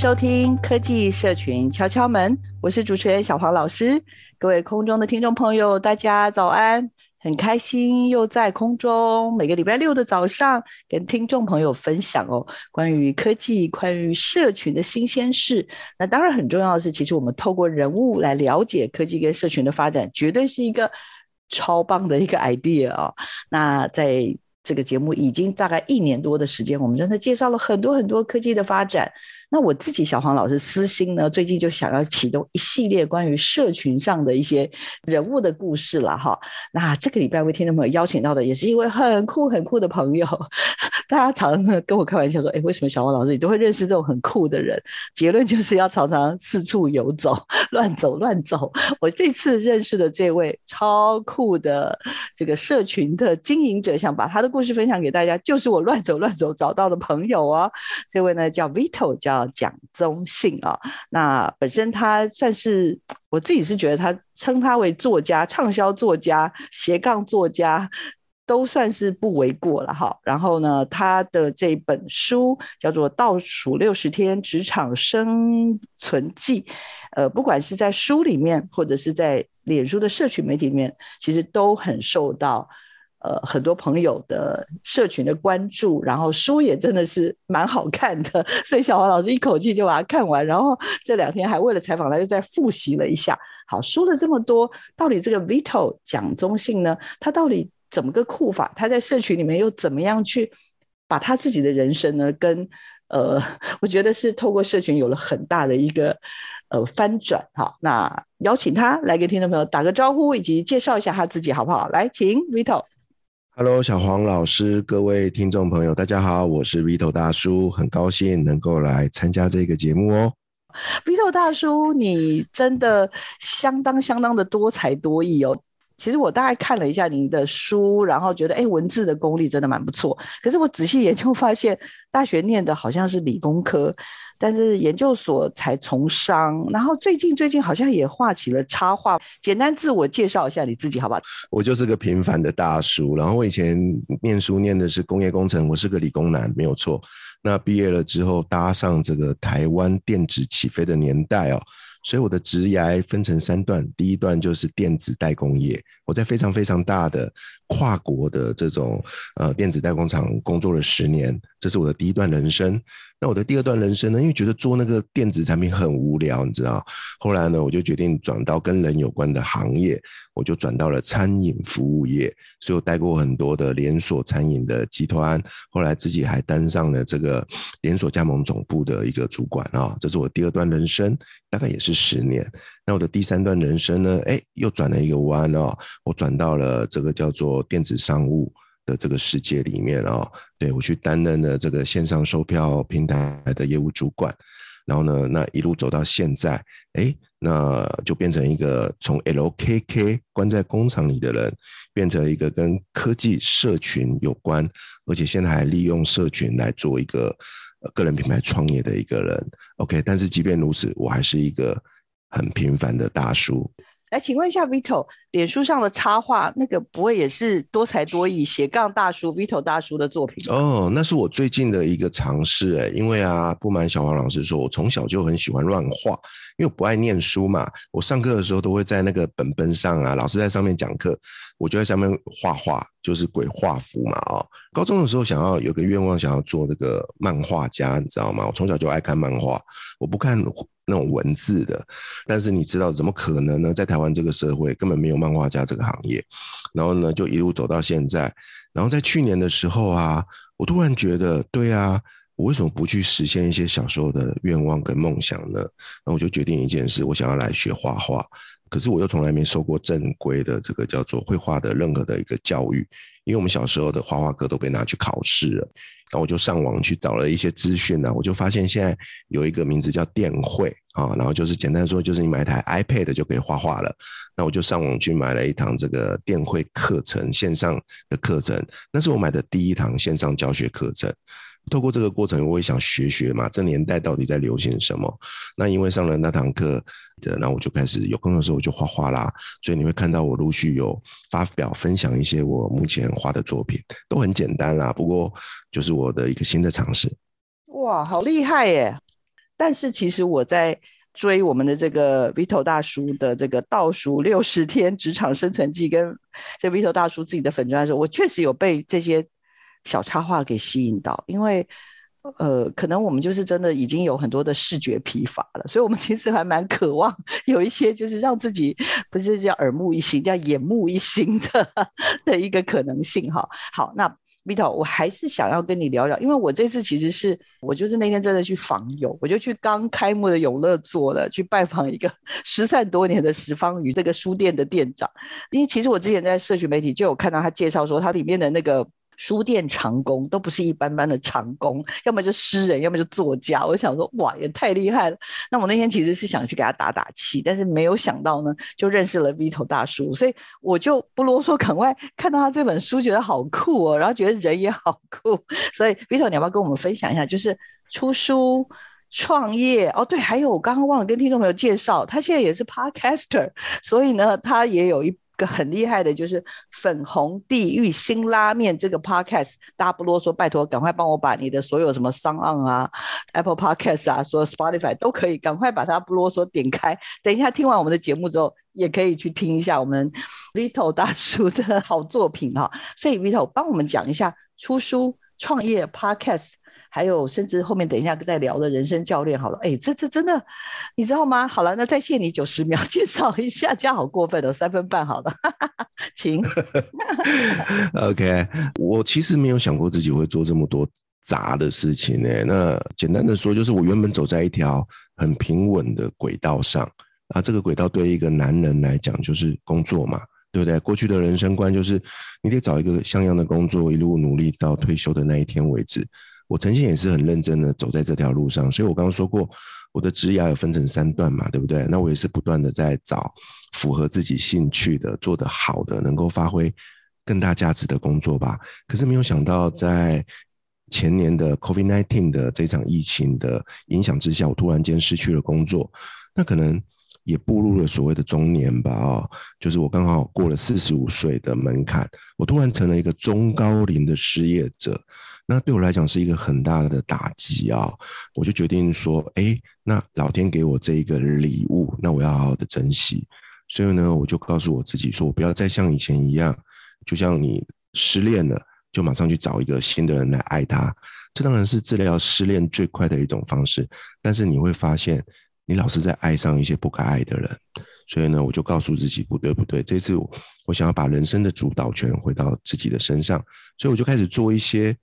收听科技社群敲敲门，我是主持人小黄老师。各位空中的听众朋友，大家早安！很开心又在空中，每个礼拜六的早上跟听众朋友分享哦，关于科技、关于社群的新鲜事。那当然很重要的是，其实我们透过人物来了解科技跟社群的发展，绝对是一个超棒的一个 idea 哦。那在这个节目已经大概一年多的时间，我们真的介绍了很多很多科技的发展。那我自己小黄老师私心呢，最近就想要启动一系列关于社群上的一些人物的故事了哈。那这个礼拜为听众朋友邀请到的也是一位很酷很酷的朋友，大家常常跟我开玩笑说，哎，为什么小黄老师你都会认识这种很酷的人？结论就是要常常四处游走，乱走乱走。我这次认识的这位超酷的这个社群的经营者，想把他的故事分享给大家，就是我乱走乱走找到的朋友啊。这位呢叫 Vito，叫。蒋宗信啊，那本身他算是我自己是觉得他称他为作家、畅销作家、斜杠作家，都算是不为过了哈。然后呢，他的这本书叫做《倒数六十天职场生存记》，呃，不管是在书里面，或者是在脸书的社群媒体里面，其实都很受到。呃，很多朋友的社群的关注，然后书也真的是蛮好看的，所以小黄老师一口气就把它看完，然后这两天还为了采访他又再复习了一下。好，说了这么多，到底这个 Vito 蒋中信呢，他到底怎么个酷法？他在社群里面又怎么样去把他自己的人生呢，跟呃，我觉得是透过社群有了很大的一个呃翻转。好，那邀请他来给听众朋友打个招呼，以及介绍一下他自己，好不好？来，请 Vito。Hello，小黄老师，各位听众朋友，大家好，我是 Vito 大叔，很高兴能够来参加这个节目哦。Vito 大叔，你真的相当相当的多才多艺哦。其实我大概看了一下您的书，然后觉得，哎，文字的功力真的蛮不错。可是我仔细研究发现，大学念的好像是理工科。但是研究所才从商，然后最近最近好像也画起了插画。简单自我介绍一下你自己好不好？我就是个平凡的大叔，然后我以前念书念的是工业工程，我是个理工男，没有错。那毕业了之后，搭上这个台湾电子起飞的年代哦。所以我的职涯分成三段，第一段就是电子代工业，我在非常非常大的跨国的这种呃电子代工厂工作了十年，这是我的第一段人生。那我的第二段人生呢，因为觉得做那个电子产品很无聊，你知道，后来呢，我就决定转到跟人有关的行业，我就转到了餐饮服务业，所以我带过很多的连锁餐饮的集团，后来自己还当上了这个连锁加盟总部的一个主管啊，这是我第二段人生，大概也是十年。那我的第三段人生呢，哎，又转了一个弯哦，我转到了这个叫做电子商务。的这个世界里面啊，对，我去担任了这个线上售票平台的业务主管，然后呢，那一路走到现在，哎，那就变成一个从 LKK 关在工厂里的人，变成一个跟科技社群有关，而且现在还利用社群来做一个个人品牌创业的一个人。OK，但是即便如此，我还是一个很平凡的大叔。来，请问一下 Vito，脸书上的插画那个不会也是多才多艺斜杠大叔 Vito 大叔的作品？哦，那是我最近的一个尝试哎，因为啊，不瞒小黄老师说，我从小就很喜欢乱画，因为我不爱念书嘛，我上课的时候都会在那个本本上啊，老师在上面讲课，我就在上面画画，就是鬼画符嘛哦。高中的时候想要有个愿望，想要做那个漫画家，你知道吗？我从小就爱看漫画，我不看。那种文字的，但是你知道怎么可能呢？在台湾这个社会根本没有漫画家这个行业，然后呢，就一路走到现在。然后在去年的时候啊，我突然觉得，对啊，我为什么不去实现一些小时候的愿望跟梦想呢？然后我就决定一件事，我想要来学画画。可是我又从来没受过正规的这个叫做绘画的任何的一个教育，因为我们小时候的画画课都被拿去考试了。然后我就上网去找了一些资讯呢，我就发现现在有一个名字叫电绘啊，然后就是简单说，就是你买台 iPad 就可以画画了。那我就上网去买了一堂这个电绘课程，线上的课程，那是我买的第一堂线上教学课程。透过这个过程，我也想学学嘛，这年代到底在流行什么？那因为上了那堂课的，然后我就开始有空的时候我就画画啦。所以你会看到我陆续有发表分享一些我目前画的作品，都很简单啦。不过就是我的一个新的尝试。哇，好厉害耶！但是其实我在追我们的这个 Vito 大叔的这个倒数六十天职场生存记，跟这 Vito 大叔自己的粉砖的时候，我确实有被这些。小插画给吸引到，因为呃，可能我们就是真的已经有很多的视觉疲乏了，所以我们其实还蛮渴望有一些就是让自己不是叫耳目一新，叫眼目一新的的一个可能性哈。好，那 Vito，我还是想要跟你聊聊，因为我这次其实是我就是那天真的去访友，我就去刚开幕的永乐座了，去拜访一个 失散多年的十方鱼这个书店的店长，因为其实我之前在社群媒体就有看到他介绍说，他里面的那个。书店长工都不是一般般的长工，要么就诗人，要么就作家。我想说，哇，也太厉害了。那我那天其实是想去给他打打气，但是没有想到呢，就认识了 Vito 大叔，所以我就不啰嗦，赶快看到他这本书，觉得好酷哦，然后觉得人也好酷。所以 Vito，你要不要跟我们分享一下？就是出书、创业哦，对，还有我刚刚忘了跟听众朋友介绍，他现在也是 Podcaster，所以呢，他也有一。个很厉害的，就是粉红地狱新拉面这个 podcast，大家不啰嗦，拜托赶快帮我把你的所有什么桑昂啊、Apple Podcast 啊、说 Spotify 都可以，赶快把它不啰嗦点开。等一下听完我们的节目之后，也可以去听一下我们 Vito 大叔的 好作品哈。所以 Vito 帮我们讲一下出书、创业、podcast。还有，甚至后面等一下再聊的人生教练，好了，哎，这这真的，你知道吗？好了，那再限你九十秒 介绍一下，这样好过分哦，三分半好了，请。OK，我其实没有想过自己会做这么多杂的事情呢。那简单的说，就是我原本走在一条很平稳的轨道上啊，这个轨道对一个男人来讲就是工作嘛，对不对？过去的人生观就是你得找一个像样的工作，一路努力到退休的那一天为止。我曾经也是很认真的走在这条路上，所以我刚刚说过，我的职涯有分成三段嘛，对不对？那我也是不断的在找符合自己兴趣的、做得好的、能够发挥更大价值的工作吧。可是没有想到，在前年的 COVID-19 的这场疫情的影响之下，我突然间失去了工作，那可能也步入了所谓的中年吧。哦，就是我刚好过了四十五岁的门槛，我突然成了一个中高龄的失业者。那对我来讲是一个很大的打击啊！我就决定说，哎，那老天给我这一个礼物，那我要好好的珍惜。所以呢，我就告诉我自己说，我不要再像以前一样，就像你失恋了，就马上去找一个新的人来爱他。这当然是治疗失恋最快的一种方式，但是你会发现，你老是在爱上一些不该爱的人。所以呢，我就告诉自己，不对不对，这次我我想要把人生的主导权回到自己的身上，所以我就开始做一些。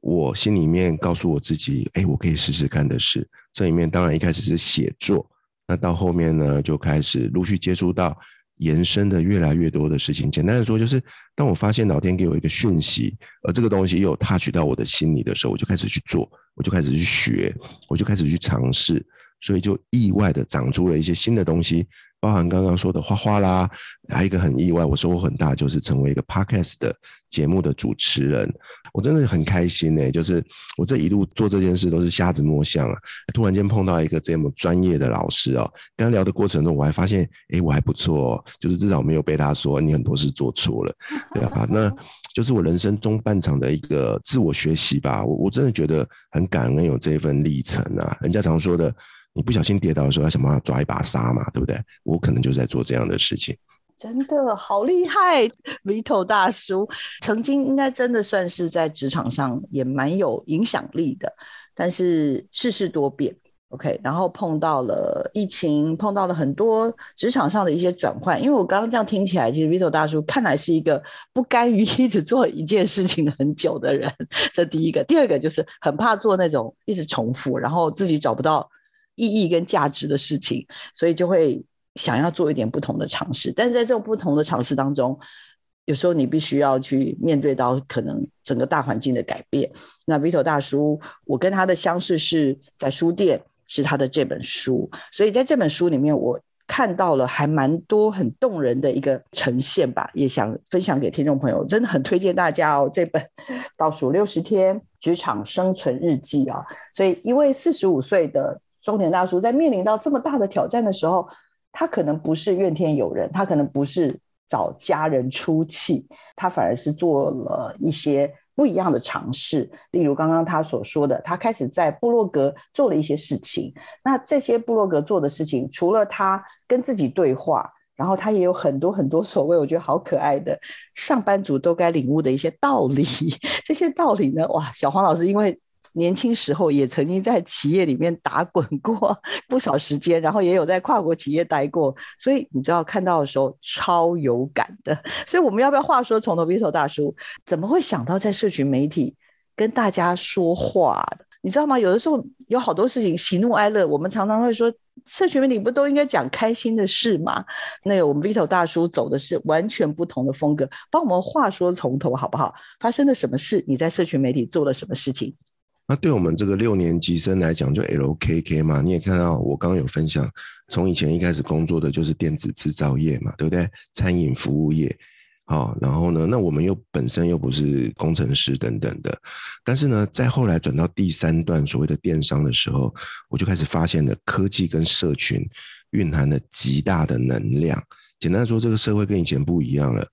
我心里面告诉我自己，哎，我可以试试看的事。这里面当然一开始是写作，那到后面呢，就开始陆续接触到延伸的越来越多的事情。简单的说，就是当我发现老天给我一个讯息，而这个东西又有 touch 到我的心里的时候，我就开始去做，我就开始去学，我就开始去尝试，所以就意外的长出了一些新的东西，包含刚刚说的花花啦，还有一个很意外，我收获很大，就是成为一个 podcast 的节目的主持人，我真的很开心呢、就是我这一路做这件事都是瞎子摸象啊，突然间碰到一个这么专业的老师哦，跟他聊的过程中，我还发现，诶、欸，我还不错，就是至少没有被他说你很多事做错了，对啊，那就是我人生中半场的一个自我学习吧。我我真的觉得很感恩有这一份历程啊。人家常说的。你不小心跌倒的时候，要想办法抓一把沙嘛，对不对？我可能就在做这样的事情。真的好厉害，Vito 大叔曾经应该真的算是在职场上也蛮有影响力的，但是世事多变，OK，然后碰到了疫情，碰到了很多职场上的一些转换。因为我刚刚这样听起来，其实 Vito 大叔看来是一个不甘于一直做一件事情很久的人，这第一个。第二个就是很怕做那种一直重复，然后自己找不到。意义跟价值的事情，所以就会想要做一点不同的尝试。但是在这种不同的尝试当中，有时候你必须要去面对到可能整个大环境的改变。那 Vito 大叔，我跟他的相识是在书店，是他的这本书。所以在这本书里面，我看到了还蛮多很动人的一个呈现吧，也想分享给听众朋友。真的很推荐大家哦，这本《倒数六十天职场生存日记》啊。所以一位四十五岁的中年大叔在面临到这么大的挑战的时候，他可能不是怨天尤人，他可能不是找家人出气，他反而是做了一些不一样的尝试。例如刚刚他所说的，他开始在部落格做了一些事情。那这些部落格做的事情，除了他跟自己对话，然后他也有很多很多所谓我觉得好可爱的上班族都该领悟的一些道理。这些道理呢，哇，小黄老师因为。年轻时候也曾经在企业里面打滚过 不少时间，然后也有在跨国企业待过，所以你知道看到的时候超有感的。所以我们要不要话说从头，Vito 大叔怎么会想到在社群媒体跟大家说话？你知道吗？有的时候有好多事情喜怒哀乐，我们常常会说社群媒体不都应该讲开心的事吗？那个我们 Vito 大叔走的是完全不同的风格，帮我们话说从头好不好？发生了什么事？你在社群媒体做了什么事情？那对我们这个六年级生来讲，就 LKK 嘛，你也看到我刚刚有分享，从以前一开始工作的就是电子制造业嘛，对不对？餐饮服务业，好，然后呢，那我们又本身又不是工程师等等的，但是呢，在后来转到第三段所谓的电商的时候，我就开始发现了科技跟社群蕴含了极大的能量。简单说，这个社会跟以前不一样了。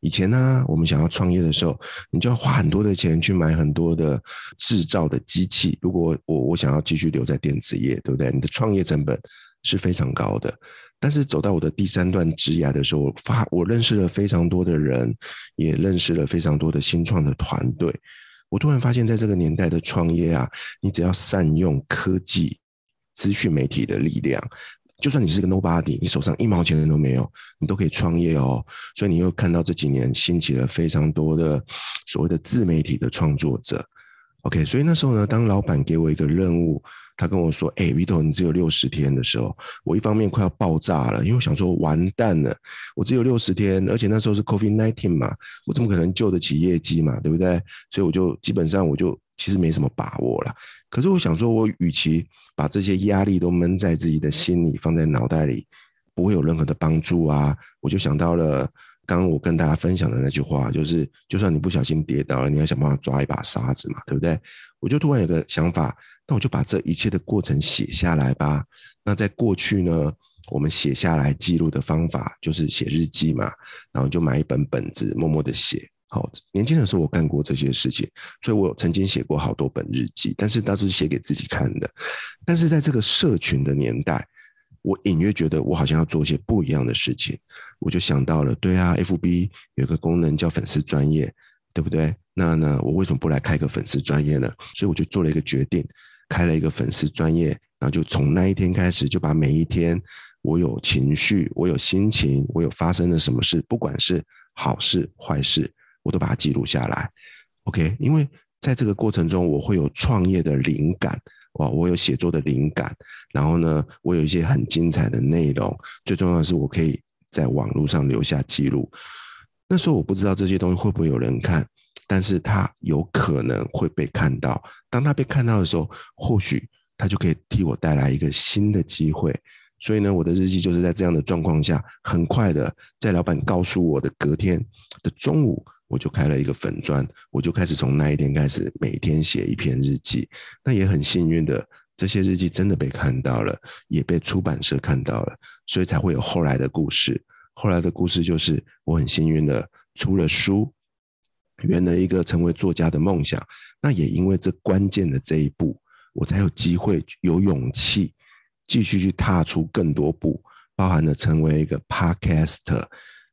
以前呢，我们想要创业的时候，你就要花很多的钱去买很多的制造的机器。如果我我想要继续留在电子业，对不对？你的创业成本是非常高的。但是走到我的第三段职涯的时候，我发我认识了非常多的人，也认识了非常多的新创的团队。我突然发现，在这个年代的创业啊，你只要善用科技、资讯媒体的力量。就算你是个 nobody，你手上一毛钱都没有，你都可以创业哦。所以你又看到这几年兴起了非常多的所谓的自媒体的创作者。OK，所以那时候呢，当老板给我一个任务，他跟我说：“哎，Vito，你只有六十天的时候，我一方面快要爆炸了，因为我想说完蛋了，我只有六十天，而且那时候是 COVID-19 嘛，我怎么可能救得起业绩嘛，对不对？所以我就基本上我就其实没什么把握了。可是我想说，我与其把这些压力都闷在自己的心里，放在脑袋里，不会有任何的帮助啊！我就想到了刚刚我跟大家分享的那句话，就是就算你不小心跌倒了，你要想办法抓一把沙子嘛，对不对？我就突然有个想法，那我就把这一切的过程写下来吧。那在过去呢，我们写下来记录的方法就是写日记嘛，然后就买一本本子，默默的写。好，年轻的时候我干过这些事情，所以我曾经写过好多本日记，但是都是写给自己看的。但是在这个社群的年代，我隐约觉得我好像要做一些不一样的事情，我就想到了，对啊，FB 有个功能叫粉丝专业，对不对？那呢，我为什么不来开个粉丝专业呢？所以我就做了一个决定，开了一个粉丝专业，然后就从那一天开始，就把每一天我有情绪、我有心情、我有发生了什么事，不管是好事坏事。我都把它记录下来，OK，因为在这个过程中，我会有创业的灵感，哇，我有写作的灵感，然后呢，我有一些很精彩的内容，最重要的是我可以在网络上留下记录。那时候我不知道这些东西会不会有人看，但是它有可能会被看到。当它被看到的时候，或许它就可以替我带来一个新的机会。所以呢，我的日记就是在这样的状况下，很快的，在老板告诉我的隔天的中午，我就开了一个粉钻，我就开始从那一天开始每天写一篇日记。那也很幸运的，这些日记真的被看到了，也被出版社看到了，所以才会有后来的故事。后来的故事就是我很幸运的出了书，圆了一个成为作家的梦想。那也因为这关键的这一步，我才有机会有勇气继续去踏出更多步，包含了成为一个 podcaster，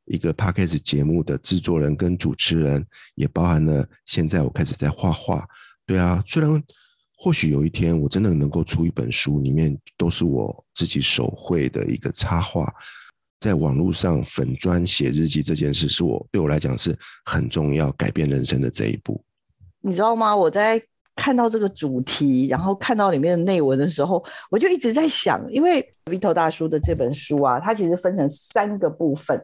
一个 podcast 节目的制作人跟主持人，也包含了现在我开始在画画。对啊，虽然或许有一天我真的能够出一本书，里面都是我自己手绘的一个插画。在网络上粉砖写日记这件事，是我对我来讲是很重要，改变人生的这一步。你知道吗？我在看到这个主题，然后看到里面的内文的时候，我就一直在想，因为 Vito 大叔的这本书啊，它其实分成三个部分。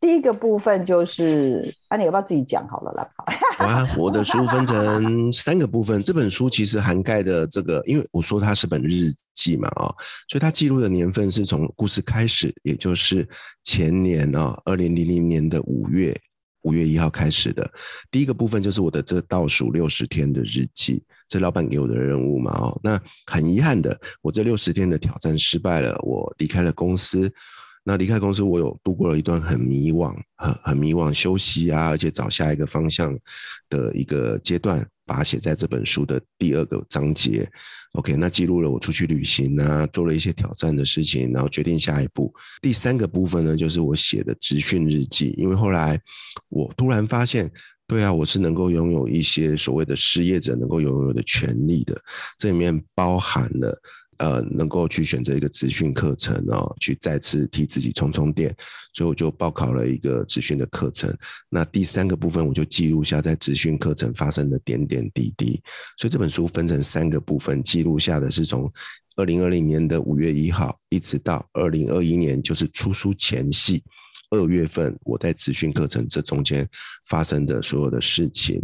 第一个部分就是，啊，你要不要自己讲好了啦？啊，我的书分成三个部分。这本书其实涵盖的这个，因为我说它是本日记嘛，啊，所以它记录的年份是从故事开始，也就是前年啊，二零零零年的五月五月一号开始的。第一个部分就是我的这倒数六十天的日记，这老板给我的任务嘛，哦，那很遗憾的，我这六十天的挑战失败了，我离开了公司。那离开公司，我有度过了一段很迷惘、很很迷惘、休息啊，而且找下一个方向的一个阶段，把它写在这本书的第二个章节。OK，那记录了我出去旅行啊，做了一些挑战的事情，然后决定下一步。第三个部分呢，就是我写的职训日记，因为后来我突然发现，对啊，我是能够拥有一些所谓的失业者能够拥有的权利的，这里面包含了。呃，能够去选择一个职训课程哦，去再次替自己充充电，所以我就报考了一个职训的课程。那第三个部分，我就记录下在职训课程发生的点点滴滴。所以这本书分成三个部分，记录下的是从二零二零年的五月一号，一直到二零二一年，就是出书前夕。二月份我在职训课程这中间发生的所有的事情，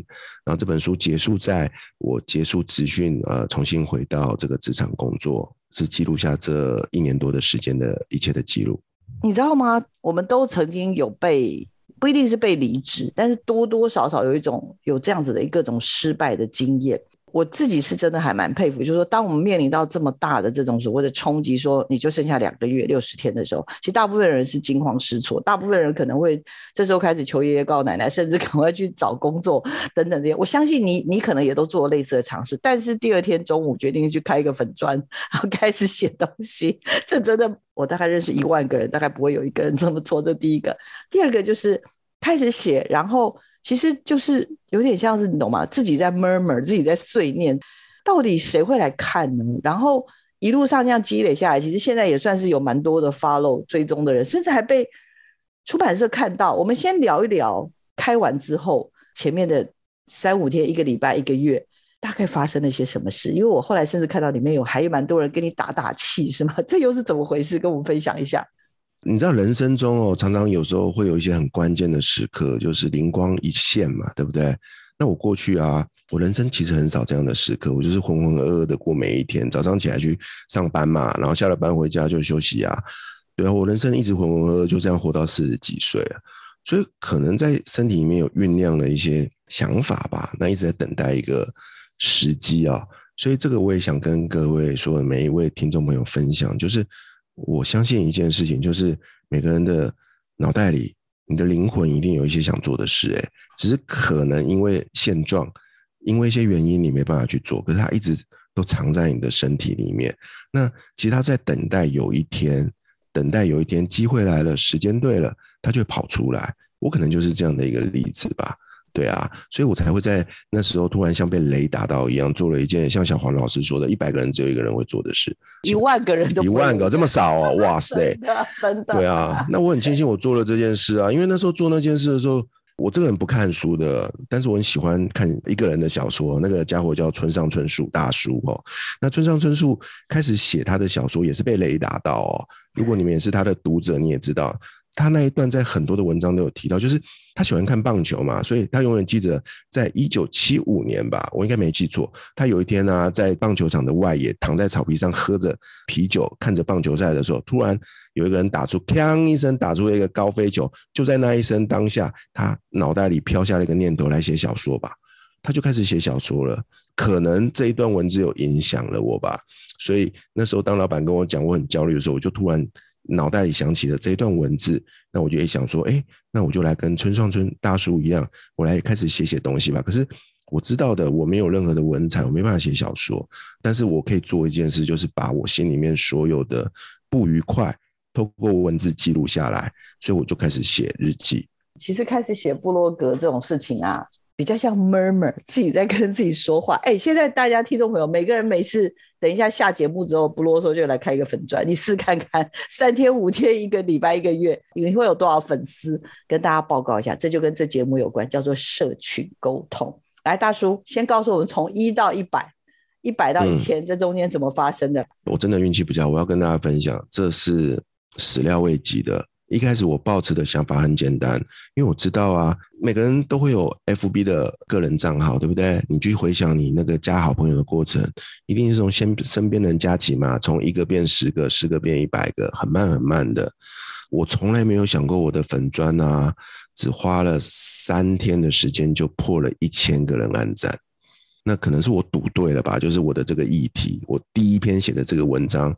然后这本书结束在我结束职训，呃，重新回到这个职场工作，是记录下这一年多的时间的一切的记录。你知道吗？我们都曾经有被，不一定是被离职，但是多多少少有一种有这样子的一个种失败的经验。我自己是真的还蛮佩服，就是说，当我们面临到这么大的这种所谓的冲击，说你就剩下两个月六十天的时候，其实大部分人是惊慌失措，大部分人可能会这时候开始求爷爷告奶奶，甚至赶快去找工作等等这些。我相信你，你可能也都做类似的尝试，但是第二天中午决定去开一个粉砖，然后开始写东西，这真的，我大概认识一万个人，大概不会有一个人这么做。这第一个，第二个就是开始写，然后。其实就是有点像是你懂吗？自己在 murmur，自己在碎念，到底谁会来看呢？然后一路上这样积累下来，其实现在也算是有蛮多的 follow 追踪的人，甚至还被出版社看到。我们先聊一聊开完之后前面的三五天、一个礼拜、一个月，大概发生了些什么事？因为我后来甚至看到里面有还有蛮多人给你打打气，是吗？这又是怎么回事？跟我们分享一下。你知道人生中哦，常常有时候会有一些很关键的时刻，就是灵光一现嘛，对不对？那我过去啊，我人生其实很少这样的时刻，我就是浑浑噩噩的过每一天，早上起来去上班嘛，然后下了班回家就休息啊，对啊，我人生一直浑浑噩噩，就这样活到四十几岁了，所以可能在身体里面有酝酿了一些想法吧，那一直在等待一个时机啊，所以这个我也想跟各位说，每一位听众朋友分享，就是。我相信一件事情，就是每个人的脑袋里，你的灵魂一定有一些想做的事，哎，只是可能因为现状，因为一些原因，你没办法去做，可是它一直都藏在你的身体里面。那其实它在等待有一天，等待有一天机会来了，时间对了，它就会跑出来。我可能就是这样的一个例子吧。对啊，所以我才会在那时候突然像被雷打到一样，做了一件像小黄老师说的，一百个人只有一个人会做的事，一万个人都一万个这么少哦，哇塞，真的真的。对啊，那我很庆幸我做了这件事啊，因为那时候做那件事的时候，我这个人不看书的，但是我很喜欢看一个人的小说，那个家伙叫村上春树大叔哦。那村上春树开始写他的小说也是被雷打到哦。如果你们也是他的读者，你也知道。他那一段在很多的文章都有提到，就是他喜欢看棒球嘛，所以他永远记得，在一九七五年吧，我应该没记错，他有一天呢、在棒球场的外野，躺在草皮上喝着啤酒，看着棒球赛的时候，突然有一个人打出“锵”一声，打出一个高飞球，就在那一声当下，他脑袋里飘下了一个念头，来写小说吧，他就开始写小说了。可能这一段文字有影响了我吧，所以那时候当老板跟我讲我很焦虑的时候，我就突然。脑袋里想起了这一段文字，那我就也想说，哎，那我就来跟村上春大叔一样，我来开始写写东西吧。可是我知道的，我没有任何的文采，我没办法写小说，但是我可以做一件事，就是把我心里面所有的不愉快，透过文字记录下来，所以我就开始写日记。其实开始写部落格这种事情啊。比较像 murmur，自己在跟自己说话。哎，现在大家听众朋友，每个人每次，等一下下节目之后不啰嗦就来开一个粉钻，你试看看，三天五天一个礼拜一个月，你会有多少粉丝？跟大家报告一下，这就跟这节目有关，叫做社群沟通。来，大叔先告诉我们，从一到一百，一百到一千，这中间怎么发生的？我真的运气不佳，我要跟大家分享，这是始料未及的。一开始我抱持的想法很简单，因为我知道啊，每个人都会有 FB 的个人账号，对不对？你去回想你那个加好朋友的过程，一定是从先身边人加起嘛，从一个变十个，十个变一百个，很慢很慢的。我从来没有想过我的粉专啊，只花了三天的时间就破了一千个人按赞，那可能是我赌对了吧？就是我的这个议题，我第一篇写的这个文章。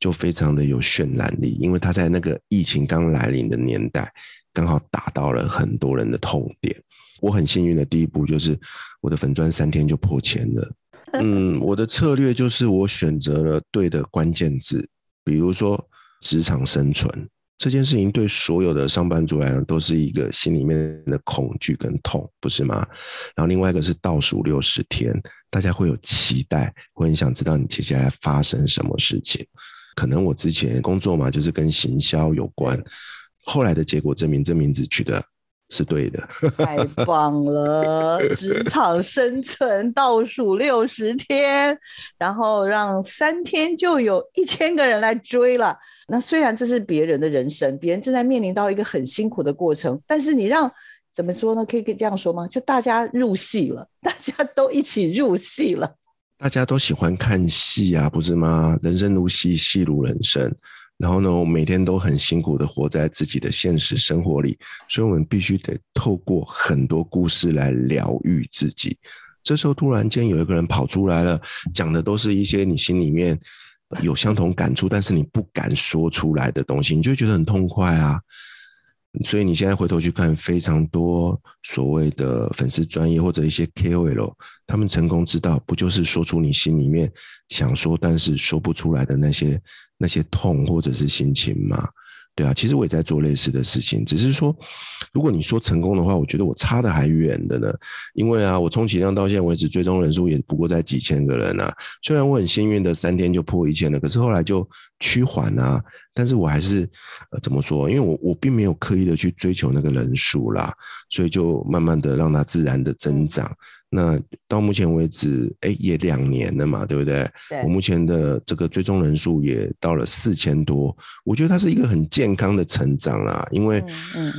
就非常的有渲染力，因为他在那个疫情刚来临的年代，刚好打到了很多人的痛点。我很幸运的第一步就是我的粉砖三天就破千了。嗯，我的策略就是我选择了对的关键字，比如说职场生存这件事情，对所有的上班族来讲都是一个心里面的恐惧跟痛，不是吗？然后另外一个是倒数六十天，大家会有期待，会很想知道你接下来发生什么事情。可能我之前工作嘛，就是跟行销有关，后来的结果证明这名字取得是对的。太棒了！职场生存倒数六十天，然后让三天就有一千个人来追了。那虽然这是别人的人生，别人正在面临到一个很辛苦的过程，但是你让怎么说呢？可以可以这样说吗？就大家入戏了，大家都一起入戏了。大家都喜欢看戏啊，不是吗？人生如戏，戏如人生。然后呢，我每天都很辛苦的活在自己的现实生活里，所以我们必须得透过很多故事来疗愈自己。这时候突然间有一个人跑出来了，讲的都是一些你心里面有相同感触，但是你不敢说出来的东西，你就觉得很痛快啊。所以你现在回头去看，非常多所谓的粉丝专业或者一些 KOL，他们成功之道，不就是说出你心里面想说但是说不出来的那些那些痛或者是心情吗？对啊，其实我也在做类似的事情，只是说，如果你说成功的话，我觉得我差的还远的呢。因为啊，我充其量到现在为止，最终人数也不过在几千个人啊。虽然我很幸运的三天就破一千了，可是后来就趋缓啊。但是我还是呃怎么说？因为我我并没有刻意的去追求那个人数啦，所以就慢慢的让它自然的增长。那到目前为止，哎，也两年了嘛，对不对？对。我目前的这个追踪人数也到了四千多，我觉得它是一个很健康的成长啦。因为，嗯，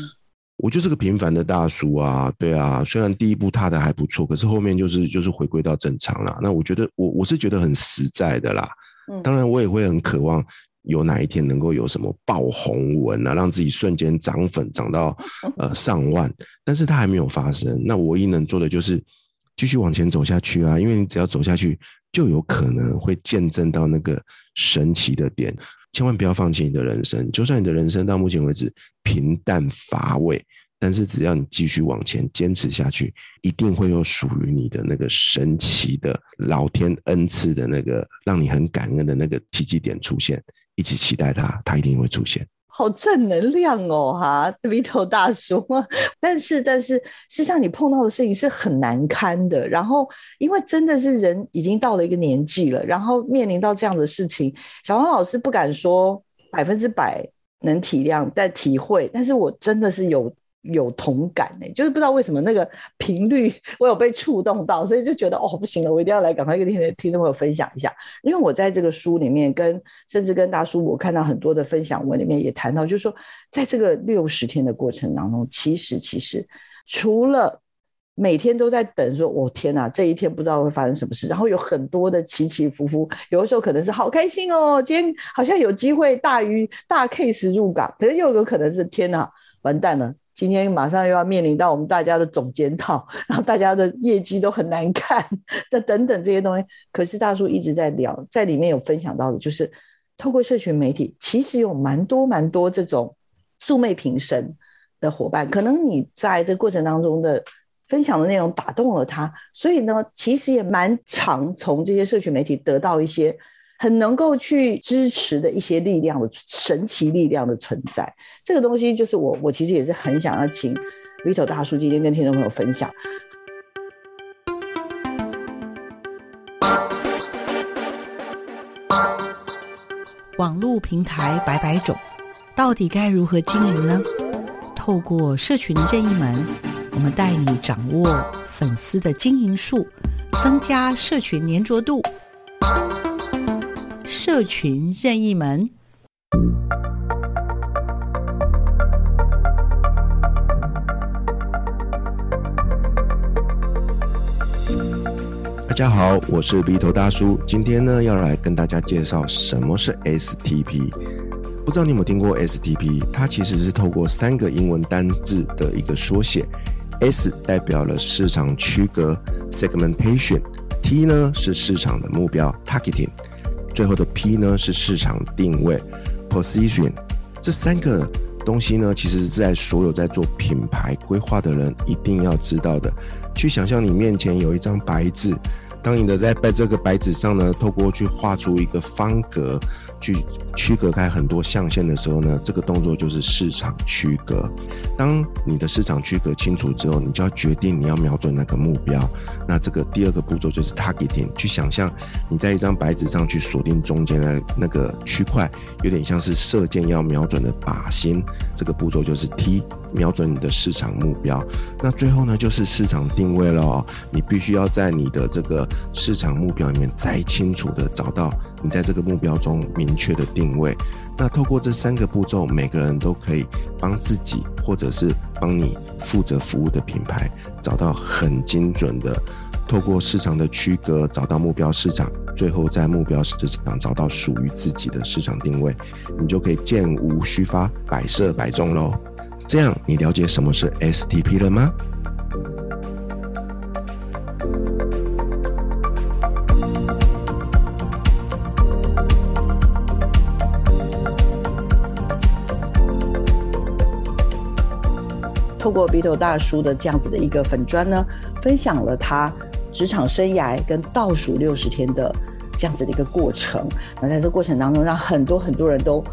我就是个平凡的大叔啊，对啊。虽然第一步踏的还不错，可是后面就是就是回归到正常了。那我觉得我我是觉得很实在的啦。嗯。当然，我也会很渴望有哪一天能够有什么爆红文啊，让自己瞬间涨粉涨到 呃上万，但是它还没有发生。那我唯一能做的就是。继续往前走下去啊！因为你只要走下去，就有可能会见证到那个神奇的点。千万不要放弃你的人生，就算你的人生到目前为止平淡乏味，但是只要你继续往前坚持下去，一定会有属于你的那个神奇的老天恩赐的那个让你很感恩的那个奇迹点出现。一起期待它，它一定会出现。好正能量哦，哈，Vito 大叔。但是，但是，实际上你碰到的事情是很难堪的。然后，因为真的是人已经到了一个年纪了，然后面临到这样的事情，小黄老师不敢说百分之百能体谅，但体会。但是我真的是有有同感呢，就是不知道为什么那个频率我有被触动到，所以就觉得哦不行了，我一定要来赶快跟听听众朋友分享一下。因为我在这个书里面跟甚至跟大叔我看到很多的分享文里面也谈到，就是说在这个六十天的过程当中，其实其实除了每天都在等说，我、哦、天哪，这一天不知道会发生什么事，然后有很多的起起伏伏，有的时候可能是好开心哦，今天好像有机会大鱼大 case 入港，可是又有可能是天哪，完蛋了。今天马上又要面临到我们大家的总检讨，然后大家的业绩都很难看，那等等这些东西。可是大叔一直在聊，在里面有分享到的，就是透过社群媒体，其实有蛮多蛮多这种素昧平生的伙伴，可能你在这过程当中的分享的内容打动了他，所以呢，其实也蛮常从这些社群媒体得到一些。很能够去支持的一些力量的神奇力量的存在，这个东西就是我，我其实也是很想要请 Vito 大叔今天跟听众朋友分享。网络平台百百种，到底该如何经营呢？透过社群任意门，我们带你掌握粉丝的经营术，增加社群粘着度。社群任意门。大家好，我是 Vito 大叔。今天呢，要来跟大家介绍什么是 STP。不知道你有没有听过 STP？它其实是透过三个英文单字的一个缩写。S 代表了市场区隔 （segmentation），T 呢是市场的目标 （targeting）。最后的 P 呢是市场定位，position，这三个东西呢，其实是在所有在做品牌规划的人一定要知道的。去想象你面前有一张白纸，当你的在在这个白纸上呢，透过去画出一个方格。去区隔开很多象限的时候呢，这个动作就是市场区隔。当你的市场区隔清楚之后，你就要决定你要瞄准那个目标。那这个第二个步骤就是 targeting，去想象你在一张白纸上去锁定中间的那个区块，有点像是射箭要瞄准的靶心。这个步骤就是 T，瞄准你的市场目标。那最后呢，就是市场定位了哦。你必须要在你的这个市场目标里面再清楚的找到。你在这个目标中明确的定位，那透过这三个步骤，每个人都可以帮自己，或者是帮你负责服务的品牌，找到很精准的，透过市场的区隔，找到目标市场，最后在目标市场找到属于自己的市场定位，你就可以箭无虚发，百射百中喽。这样，你了解什么是 STP 了吗？透过 Vito 大叔的这样子的一个粉砖呢，分享了他职场生涯跟倒数六十天的这样子的一个过程。那在这过程当中，让很多很多人都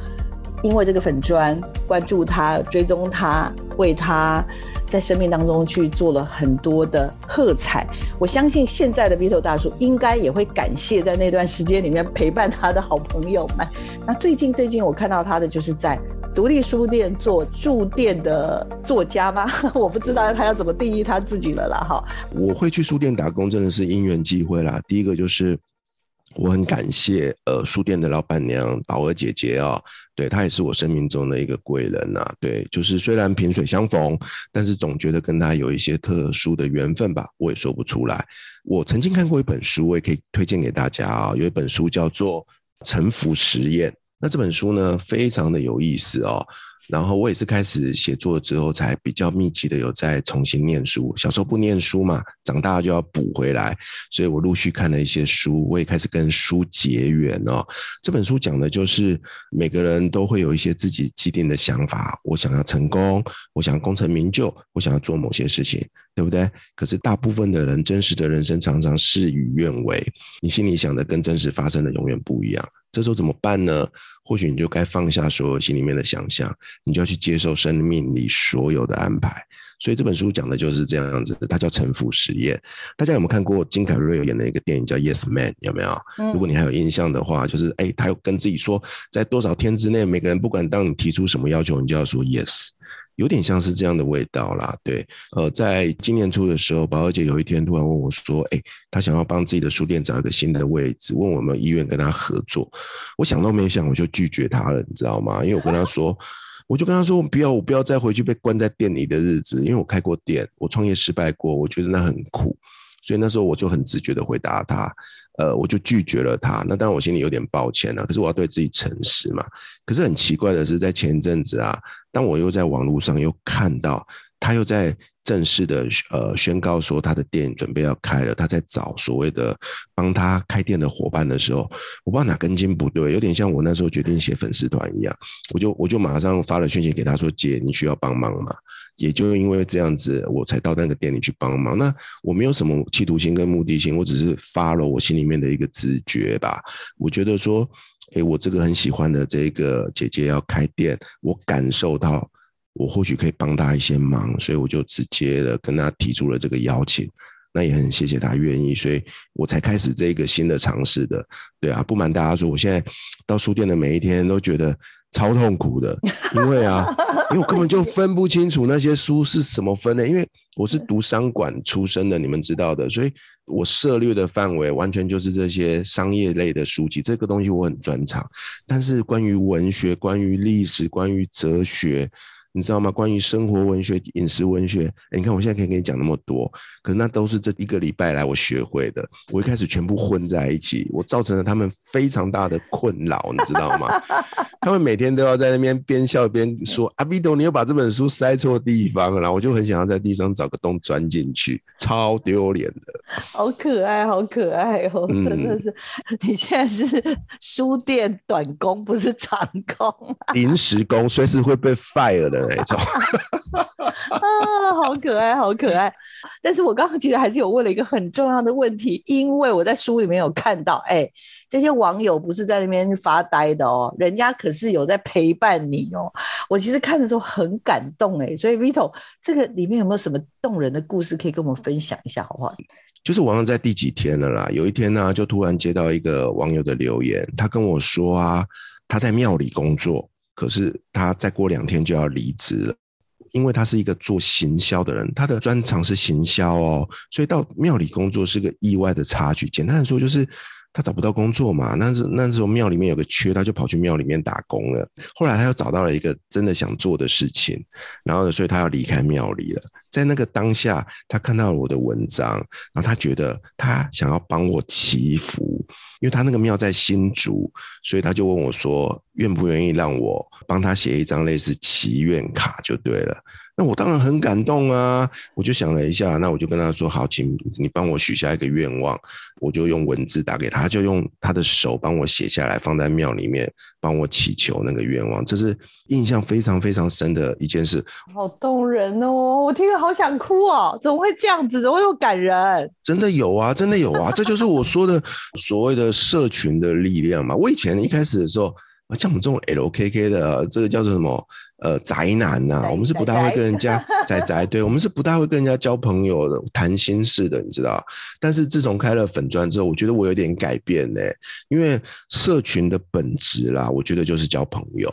因为这个粉砖关注他、追踪他，为他在生命当中去做了很多的喝彩。我相信现在的 Vito 大叔应该也会感谢在那段时间里面陪伴他的好朋友们。那最近最近我看到他的就是在。独立书店做驻店的作家吗？我不知道他要怎么定义他自己了啦。哈，我会去书店打工，真的是因缘际会啦。第一个就是我很感谢呃书店的老板娘宝儿姐姐啊、对她也是我生命中的一个贵人呐。对，就是虽然萍水相逢，但是总觉得跟她有一些特殊的缘分吧，我也说不出来。我曾经看过一本书，我也可以推荐给大家啊、有一本书叫做《臣服实验》。那这本书呢，非常的有意思哦。然后我也是开始写作之后，才比较密集的有在重新念书。小时候不念书嘛，长大就要补回来，所以我陆续看了一些书，我也开始跟书结缘哦。这本书讲的就是每个人都会有一些自己既定的想法，我想要成功，我想要功成名就，我想要做某些事情，对不对？可是大部分的人真实的人生常常事与愿违，你心里想的跟真实发生的永远不一样。这时候怎么办呢？或许你就该放下所有心里面的想象，你就要去接受生命里所有的安排。所以这本书讲的就是这样子，它叫臣服实验。大家有没有看过金凯瑞演的一个电影叫《Yes Man》？有没有？如果你还有印象的话，就是哎，他又跟自己说，在多少天之内，每个人不管当你提出什么要求，你就要说 Yes。有点像是这样的味道啦。对，呃，在今年初的时候，宝儿姐有一天突然问我说：“哎，她想要帮自己的书店找一个新的位置，问我们医院跟她合作。”我想都没想，我就拒绝她了，你知道吗？因为我跟她说，我就跟她说：“我不要，我不要再回去被关在店里的日子，因为我开过店，我创业失败过，我觉得那很苦。”所以那时候我就很直觉的回答他，呃，我就拒绝了他。那当然我心里有点抱歉了，可是我要对自己诚实嘛。可是很奇怪的是，在前一阵子啊，当我又在网络上又看到他又在正式的呃宣告说他的店准备要开了，他在找所谓的帮他开店的伙伴的时候，我不知道哪根筋不对，有点像我那时候决定写粉丝团一样，我就我就马上发了讯息给他说：“姐，你需要帮忙吗？”也就因为这样子，我才到那个店里去帮忙。那我没有什么企图心跟目的性，我只是发了我心里面的一个直觉吧。我觉得说，诶，我这个很喜欢的这个姐姐要开店，我感受到我或许可以帮她一些忙，所以我就直接的跟她提出了这个邀请。那也很谢谢她愿意，所以我才开始这个新的尝试的。对啊，不瞒大家说，我现在到书店的每一天都觉得。超痛苦的，因为啊，因为我根本就分不清楚那些书是什么分类，因为我是读商管出身的，你们知道的，所以我涉猎的范围完全就是这些商业类的书籍，这个东西我很专长。但是关于文学、关于历史、关于哲学。你知道吗？关于生活文学、饮食文学，欸，你看我现在可以跟你讲那么多，可是那都是这一个礼拜来我学会的。我一开始全部混在一起，我造成了他们非常大的困扰，你知道吗？他们每天都要在那边边笑边说：“阿比多，你又把这本书塞错地方了。”然后我就很想要在地上找个洞钻进去，超丢脸的。好可爱，好可爱哦！真的是，嗯、你现在是书店短工，不是长工，临时工，随时会被 fire 的。那种 啊，好可爱，好可爱！但是我刚刚其实还是有问了一个很重要的问题，因为我在书里面有看到，哎、欸，这些网友不是在那边发呆的哦，人家可是有在陪伴你哦。我其实看的时候很感动，哎，所以 Vito，这个里面有没有什么动人的故事可以跟我们分享一下，好不好？就是网上在第几天了啦？有一天呢、啊，就突然接到一个网友的留言，他跟我说啊，他在庙里工作。可是他再过两天就要离职了，因为他是一个做行销的人，他的专长是行销哦，所以到庙里工作是个意外的差距。简单的说就是。他找不到工作嘛？那时那时候庙里面有个缺，他就跑去庙里面打工了。后来他又找到了一个真的想做的事情，然后所以他要离开庙里了。在那个当下，他看到了我的文章，然后他觉得他想要帮我祈福，因为他那个庙在新竹，所以他就问我说，愿不愿意让我帮他写一张类似祈愿卡就对了。那我当然很感动啊！我就想了一下，那我就跟他说：“好，请你帮我许下一个愿望。”我就用文字打给他，他就用他的手帮我写下来，放在庙里面帮我祈求那个愿望。这是印象非常非常深的一件事，好动人哦！我听了好想哭哦！怎么会这样子？怎么会那么感人？真的有啊，真的有啊！这就是我说的所谓的社群的力量嘛。我以前一开始的时候。像我们这种 LKK 的，这个叫做什么？呃，宅男呐、啊，我们是不大会跟人家 宅宅，对，我们是不大会跟人家交朋友的，谈心事的，你知道？但是自从开了粉专之后，我觉得我有点改变呢，因为社群的本质啦，我觉得就是交朋友，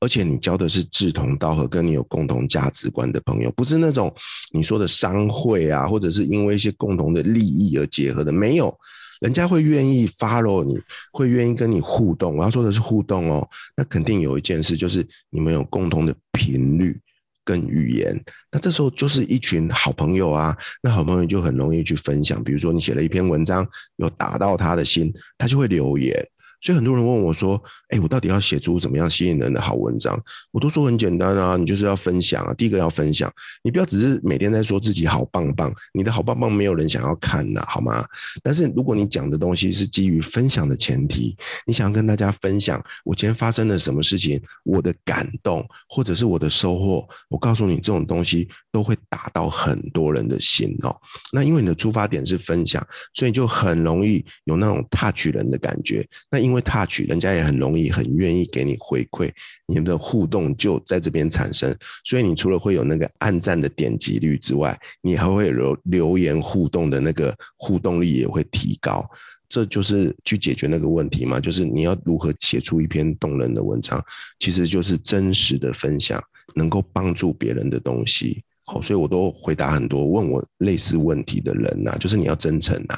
而且你交的是志同道合、跟你有共同价值观的朋友，不是那种你说的商会啊，或者是因为一些共同的利益而结合的，没有。人家会愿意 follow 你，会愿意跟你互动。我要说的是互动哦，那肯定有一件事，就是你们有共同的频率跟语言。那这时候就是一群好朋友啊，那好朋友就很容易去分享。比如说你写了一篇文章，有打到他的心，他就会留言。所以很多人问我说：“哎，我到底要写出怎么样吸引人的好文章？”我都说很简单啊，你就是要分享啊。第一个要分享，你不要只是每天在说自己好棒棒，你的好棒棒没有人想要看呐，好吗？但是如果你讲的东西是基于分享的前提，你想要跟大家分享我今天发生了什么事情，我的感动或者是我的收获，我告诉你，这种东西都会打到很多人的心哦。那因为你的出发点是分享，所以就很容易有那种 touch 人的感觉。那因因为 touch，人家也很容易、很愿意给你回馈，你们的互动就在这边产生。所以你除了会有那个按赞的点击率之外，你还会留留言互动的那个互动力也会提高。这就是去解决那个问题嘛，就是你要如何写出一篇动人的文章，其实就是真实的分享。能够帮助别人的东西。好，所以我都回答很多问我类似问题的人呐、就是你要真诚呐、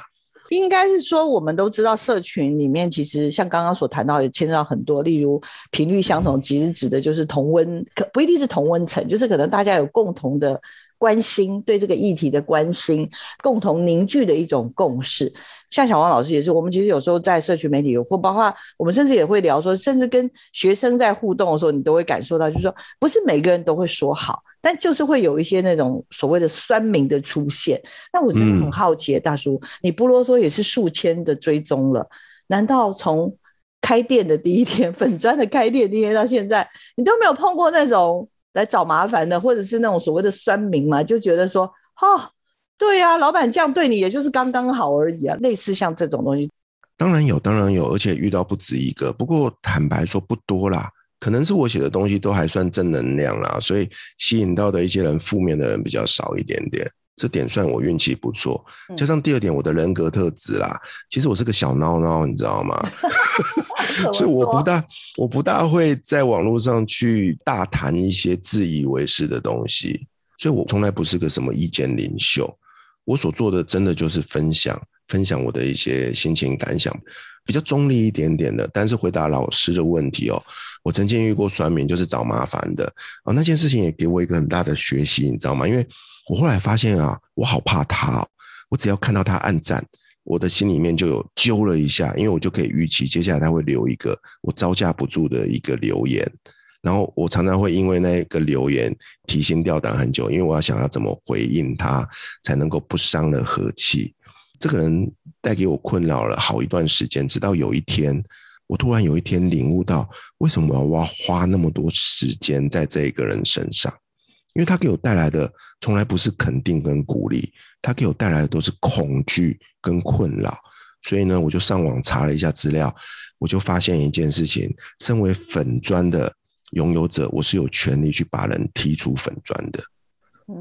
应该是说，我们都知道，社群里面其实像刚刚所谈到，也牵涉到很多，例如频率相同，其实指的就是同温，可不一定是同温层，就是可能大家有共同的。关心，对这个议题的关心，共同凝聚的一种共识。像小王老师也是，我们其实有时候在社群媒体有，或包括我们甚至也会聊说，甚至跟学生在互动的时候，你都会感受到，就是说不是每个人都会说好，但就是会有一些那种所谓的酸民的出现。那我真的很好奇，大叔，你不啰嗦也是数千的追踪了，难道从开店的第一天，粉砖的开店第一天到现在，你都没有碰过那种？来找麻烦的，或者是那种所谓的酸民嘛，就觉得说，哈，对呀、老板这样对你，也就是刚刚好而已啊。类似像这种东西，当然有，当然有，而且遇到不止一个。不过坦白说，不多啦，可能是我写的东西都还算正能量啦，所以吸引到的一些人，负面的人比较少一点点。这点算我运气不错，加上第二点，我的人格特质啦，其实我是个小孬孬，你知道吗？所以我不大，我不大会在网络上去大谈一些自以为是的东西，所以我从来不是个什么意见领袖。我所做的真的就是分享，分享我的一些心情感想，比较中立一点点的。但是回答老师的问题哦，我曾经遇过酸民，就是找麻烦的哦，那件事情也给我一个很大的学习，你知道吗？因为我后来发现啊，我好怕他。我只要看到他按赞，我的心里面就有揪了一下，因为我就可以预期接下来他会留一个我招架不住的一个留言。然后我常常会因为那个留言提心吊胆很久，因为我要想要怎么回应他才能够不伤了和气。这个人带给我困扰了好一段时间，直到有一天，我突然有一天领悟到，为什么我要花那么多时间在这个人身上。因为他给我带来的从来不是肯定跟鼓励，他给我带来的都是恐惧跟困扰，所以呢，我就上网查了一下资料，我就发现一件事情：身为粉砖的拥有者，我是有权利去把人踢出粉砖的。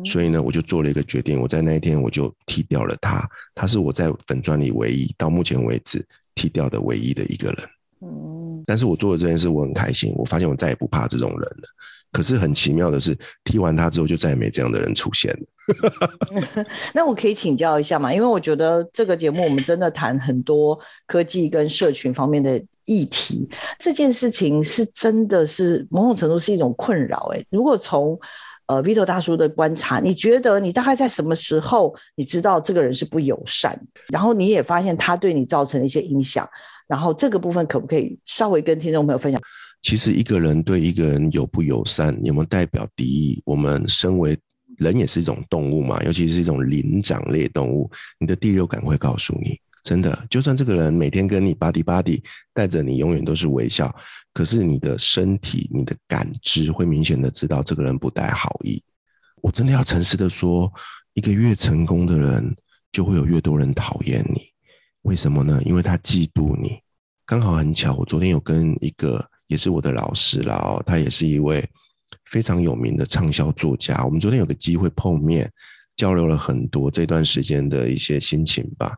所以呢，我就做了一个决定，我在那一天我就踢掉了他，他是我在粉砖里唯一到目前为止踢掉的唯一的一个人。嗯，但是我做了这件事，我很开心，我发现我再也不怕这种人了。可是很奇妙的是，踢完他之后，就再也没这样的人出现了。那我可以请教一下吗？因为我觉得这个节目我们真的谈很多科技跟社群方面的议题，这件事情是真的是某种程度是一种困扰。哎，如果从呃 Vito 大叔的观察，你觉得你大概在什么时候你知道这个人是不友善，然后你也发现他对你造成了一些影响，然后这个部分可不可以稍微跟听众朋友分享？其实一个人对一个人友不友善，有没有代表敌意？我们身为人也是一种动物嘛，尤其是一种灵长类动物，你的第六感会告诉你，真的，就算这个人每天跟你巴迪巴迪，带着你永远都是微笑，可是你的身体、你的感知会明显的知道这个人不带好意。我真的要诚实的说，一个越成功的人，就会有越多人讨厌你。为什么呢？因为他嫉妒你。刚好很巧，我昨天有跟一个。也是我的老师啦，哦，他也是一位非常有名的畅销作家。我们昨天有个机会碰面，交流了很多这段时间的一些心情吧。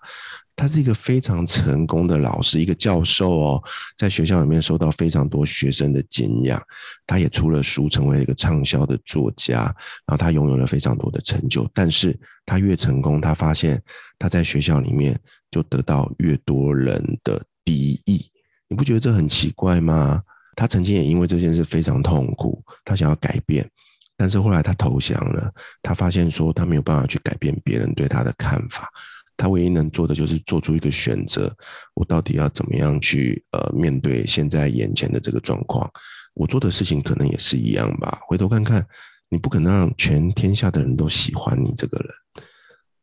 他是一个非常成功的老师，一个教授哦，在学校里面受到非常多学生的敬仰。他也出了书，成为了一个畅销的作家，然后他拥有了非常多的成就。但是他越成功，他发现他在学校里面就得到越多人的敌意。你不觉得这很奇怪吗？他曾经也因为这件事非常痛苦，他想要改变，但是后来他投降了。他发现说他没有办法去改变别人对他的看法，他唯一能做的就是做出一个选择：我到底要怎么样去呃面对现在眼前的这个状况？我做的事情可能也是一样吧。回头看看，你不可能让全天下的人都喜欢你这个人。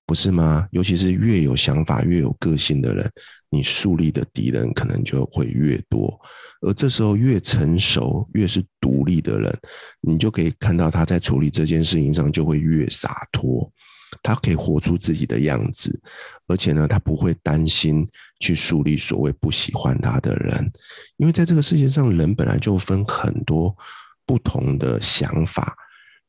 不是吗？尤其是越有想法、越有个性的人，你树立的敌人可能就会越多。而这时候，越成熟、越是独立的人，你就可以看到他在处理这件事情上就会越洒脱。他可以活出自己的样子，而且呢，他不会担心去树立所谓不喜欢他的人，因为在这个世界上，人本来就分很多不同的想法。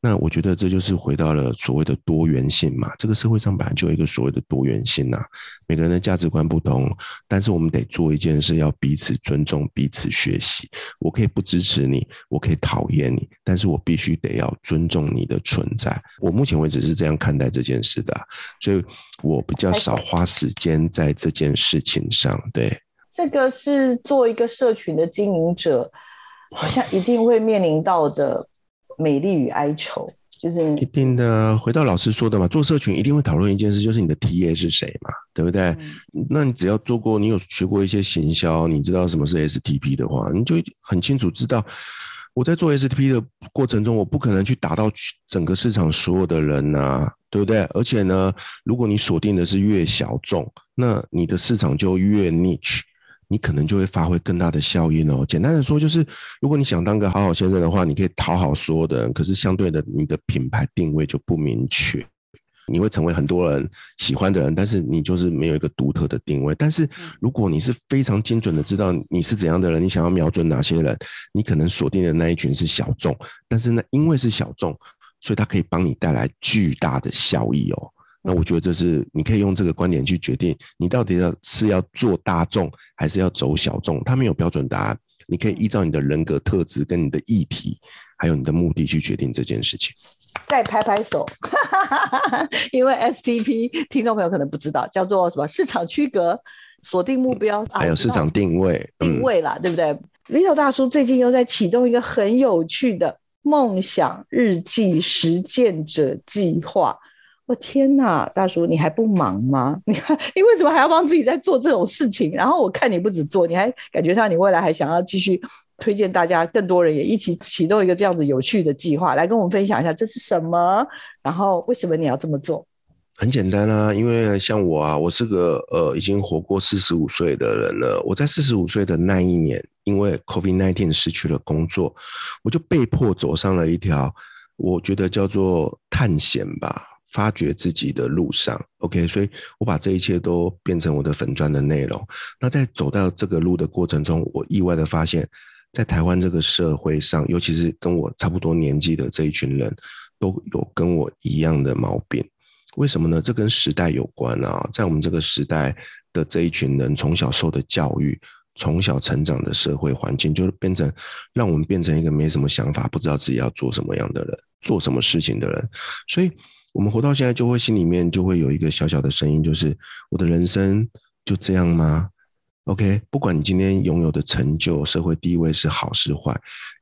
那我觉得这就是回到了所谓的多元性嘛。这个社会上本来就有一个所谓的多元性呐、啊，每个人的价值观不同，但是我们得做一件事，要彼此尊重、彼此学习。我可以不支持你，我可以讨厌你，但是我必须得要尊重你的存在。我目前为止是这样看待这件事的、啊，所以我比较少花时间在这件事情上。对，这个是做一个社群的经营者，好像一定会面临到的。美丽与哀愁，就是一定的。回到老师说的嘛，做社群一定会讨论一件事，就是你的 TA 是谁嘛，对不对？嗯、那你只要做过，你有学过一些行销，你知道什么是 STP 的话，你就很清楚知道，我在做 STP 的过程中，我不可能去打到整个市场所有的人呐、啊，对不对？而且呢，如果你锁定的是越小众，那你的市场就越 niche。你可能就会发挥更大的效应哦。简单的说，就是如果你想当个好好先生的话，你可以讨好所有的人，可是相对的，你的品牌定位就不明确。你会成为很多人喜欢的人，但是你就是没有一个独特的定位。但是如果你是非常精准的知道你是怎样的人，你想要瞄准哪些人，你可能锁定的那一群是小众，但是呢，因为是小众，所以它可以帮你带来巨大的效益哦。那我觉得这是你可以用这个观点去决定，你到底要是要做大众还是要走小众，它没有标准答案。你可以依照你的人格特质、跟你的议题，还有你的目的去决定这件事情。再拍拍手，因为 STP 听众朋友可能不知道，叫做什么市场区隔、锁定目标，还有市场定位、啊、定位啦，嗯、对不对？Vito 大叔最近又在启动一个很有趣的梦想日记实践者计划。我天哪，大叔，你还不忙吗？你看，你为什么还要帮自己在做这种事情？然后我看你不止做，你还感觉上你未来还想要继续推荐大家，更多人也一起启动一个这样子有趣的计划，来跟我们分享一下这是什么？然后为什么你要这么做？很简单啊，因为像我啊，我是个呃已经活过四十五岁的人了。我在四十五岁的那一年，因为 COVID-19 失去了工作，我就被迫走上了一条我觉得叫做探险吧。发掘自己的路上，OK，所以我把这一切都变成我的粉专的内容。那在走到这个路的过程中，我意外的发现，在台湾这个社会上，尤其是跟我差不多年纪的这一群人，都有跟我一样的毛病。为什么呢？这跟时代有关啊。在我们这个时代的这一群人，从小受的教育，从小成长的社会环境，就是变成让我们变成一个没什么想法，不知道自己要做什么样的人，做什么事情的人，所以。我们活到现在，就会心里面就会有一个小小的声音，就是我的人生就这样吗？OK，不管你今天拥有的成就、社会地位是好是坏，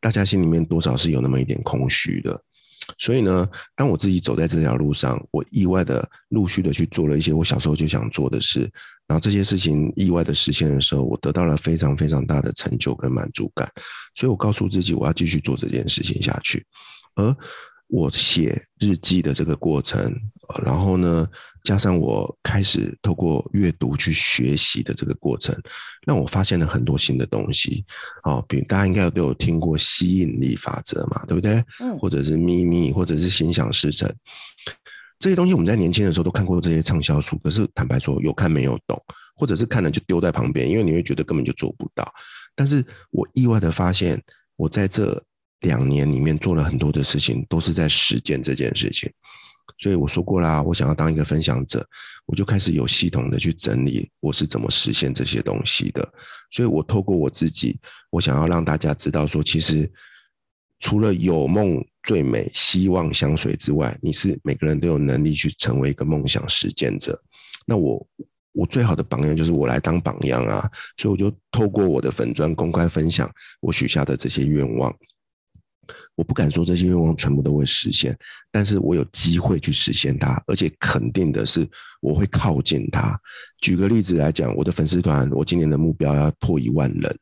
大家心里面多少是有那么一点空虚的。所以呢，当我自己走在这条路上，我意外的陆续的去做了一些我小时候就想做的事，然后这些事情意外的实现的时候，我得到了非常非常大的成就跟满足感。所以我告诉自己，我要继续做这件事情下去，而。我写日记的这个过程，然后呢，加上我开始透过阅读去学习的这个过程，让我发现了很多新的东西。哦，比如大家应该都有听过吸引力法则嘛，对不对？嗯。或者是秘密，或者是心想事成，这些东西我们在年轻的时候都看过这些畅销书，可是坦白说，有看没有懂，或者是看了就丢在旁边，因为你会觉得根本就做不到。但是我意外的发现，我在这。两年里面做了很多的事情，都是在实践这件事情。所以我说过啦，我想要当一个分享者，我就开始有系统的去整理我是怎么实现这些东西的。所以我透过我自己，我想要让大家知道说，其实除了有梦最美，希望相随之外，你是每个人都有能力去成为一个梦想实践者。那我我最好的榜样就是我来当榜样啊，所以我就透过我的粉砖公开分享我许下的这些愿望。我不敢说这些愿望全部都会实现，但是我有机会去实现它，而且肯定的是我会靠近它。举个例子来讲，我的粉丝团，我今年的目标要破一万人，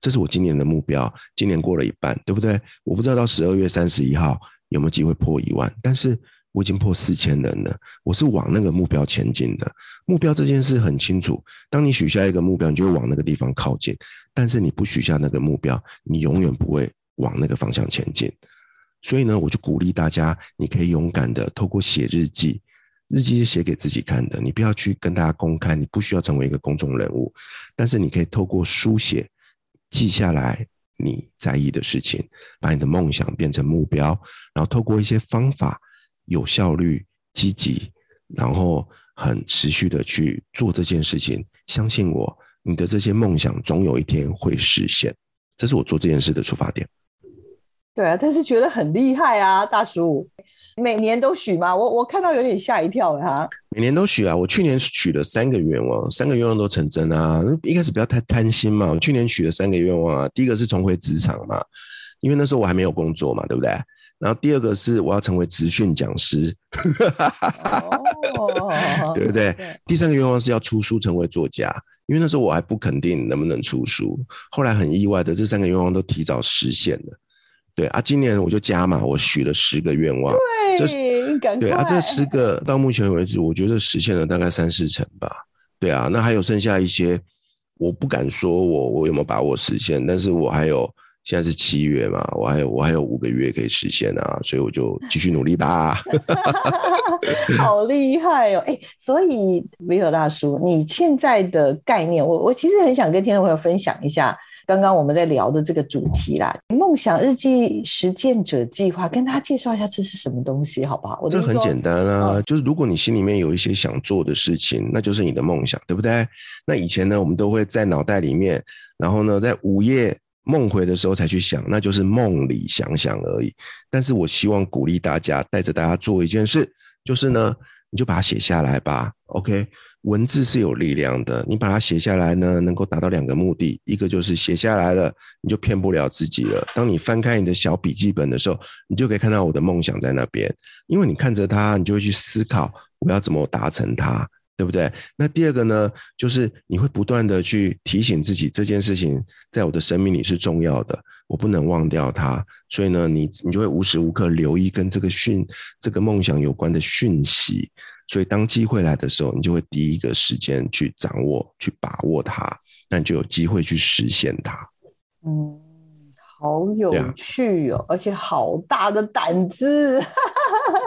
这是我今年的目标。今年过了一半，对不对？我不知道到十二月三十一号有没有机会破一万，但是我已经破四千人了。我是往那个目标前进的。目标这件事很清楚，当你许下一个目标，你就会往那个地方靠近；但是你不许下那个目标，你永远不会。往那个方向前进，所以呢，我就鼓励大家，你可以勇敢的透过写日记，日记是写给自己看的，你不要去跟大家公开，你不需要成为一个公众人物，但是你可以透过书写记下来你在意的事情，把你的梦想变成目标，然后透过一些方法，有效率、积极，然后很持续的去做这件事情。相信我，你的这些梦想总有一天会实现。这是我做这件事的出发点。对啊，但是觉得很厉害啊，大叔，每年都许吗？我我看到有点吓一跳哈。每年都许啊，我去年许了三个愿望，三个愿望都成真啊。一开始不要太贪心嘛，我去年许了三个愿望啊。第一个是重回职场嘛，因为那时候我还没有工作嘛，对不对？然后第二个是我要成为职训讲师，哦、对不对？对，第三个愿望是要出书成为作家，因为那时候我还不肯定能不能出书。后来很意外的，这三个愿望都提早实现了。对啊，今年我就加嘛，我许了十个愿望。对，赶快。对啊，这十个到目前为止，我觉得实现了大概三四成吧。对啊，那还有剩下一些，我不敢说我我有没有把握实现，但是我还有现在是七月嘛，我还有我还有五个月可以实现啊，所以我就继续努力吧。好厉害哦！哎，所以 Vito 大叔，你现在的概念，我我其实很想跟听众朋友分享一下。刚刚我们在聊的这个主题啦，梦想日记实践者计划，跟大家介绍一下这是什么东西，好不好？这很简单啊，哦、就是如果你心里面有一些想做的事情，那就是你的梦想，对不对？那以前呢，我们都会在脑袋里面，然后呢，在午夜梦回的时候才去想，那就是梦里想想而已。但是我希望鼓励大家，带着大家做一件事，就是呢，你就把它写下来吧，OK。文字是有力量的，你把它写下来呢，能够达到两个目的，一个就是写下来了，你就骗不了自己了。当你翻开你的小笔记本的时候，你就可以看到我的梦想在那边，因为你看着它，你就会去思考我要怎么达成它，对不对？那第二个呢，就是你会不断的去提醒自己这件事情在我的生命里是重要的，我不能忘掉它。所以呢，你你就会无时无刻留意跟这个讯这个梦想有关的讯息。所以，当机会来的时候，你就会第一个时间去掌握、去把握它，那你就有机会去实现它。嗯，好有趣哦，啊、而且好大的胆子，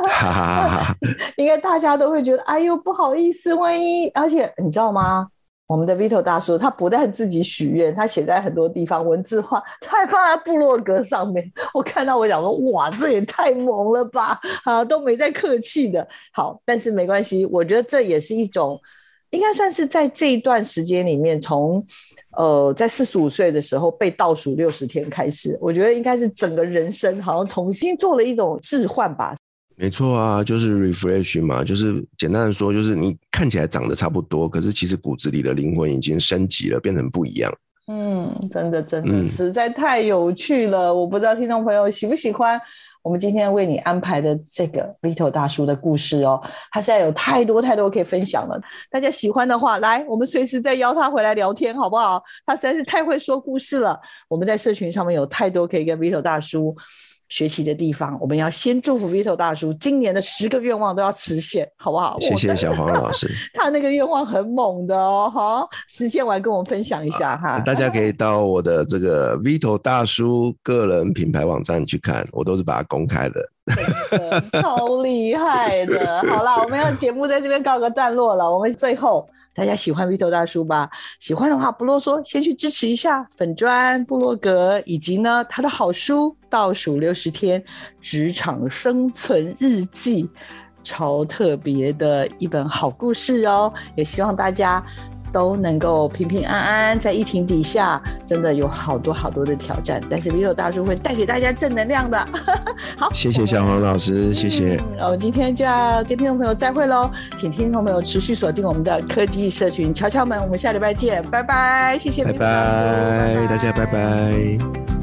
应该大家都会觉得，哎呦，不好意思，万一……而且你知道吗？我们的 Vito 大叔，他不但自己许愿，他写在很多地方文字化，他还放在部落格上面。我看到，我想说，哇，这也太猛了吧！啊，都没在客气的。好，但是没关系，我觉得这也是一种，应该算是在这一段时间里面，从呃，在四十五岁的时候被倒数六十天开始，我觉得应该是整个人生好像重新做了一种置换吧。没错啊，就是 refresh 嘛，就是简单的说，就是你看起来长得差不多，可是其实骨子里的灵魂已经升级了，变成不一样。嗯，真的真的实在太有趣了，嗯、我不知道听众朋友喜不喜欢我们今天为你安排的这个 Vito 大叔的故事哦，他现在有太多太多可以分享了。大家喜欢的话，来，我们随时再邀他回来聊天，好不好？他实在是太会说故事了。我们在社群上面有太多可以跟 Vito 大叔。学习的地方，我们要先祝福 Vito 大叔，今年的十个愿望都要实现，好不好？谢谢小黄老师，他那个愿望很猛的哦，好，实现完跟我们分享一下哈。大家可以到我的这个 Vito 大叔个人品牌网站去看，我都是把它公开的，超厉害的。好了，我们要节目在这边告个段落了，我们最后。大家喜欢 Vito 大叔吧？喜欢的话不啰嗦，先去支持一下粉砖、部落格，以及呢他的好书《倒数六十天职场生存日记》，超特别的一本好故事哦！也希望大家。都能够平平安安在疫情底下，真的有好多好多的挑战，但是 Vito 大叔会带给大家正能量的。好，谢谢小黄老师，嗯、谢谢。我们今天就要跟听众朋友再会喽，请听众朋友持续锁定我们的科技社群敲敲门，我们下礼拜见，拜拜，谢谢，拜拜，大家拜拜。